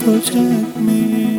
protect me.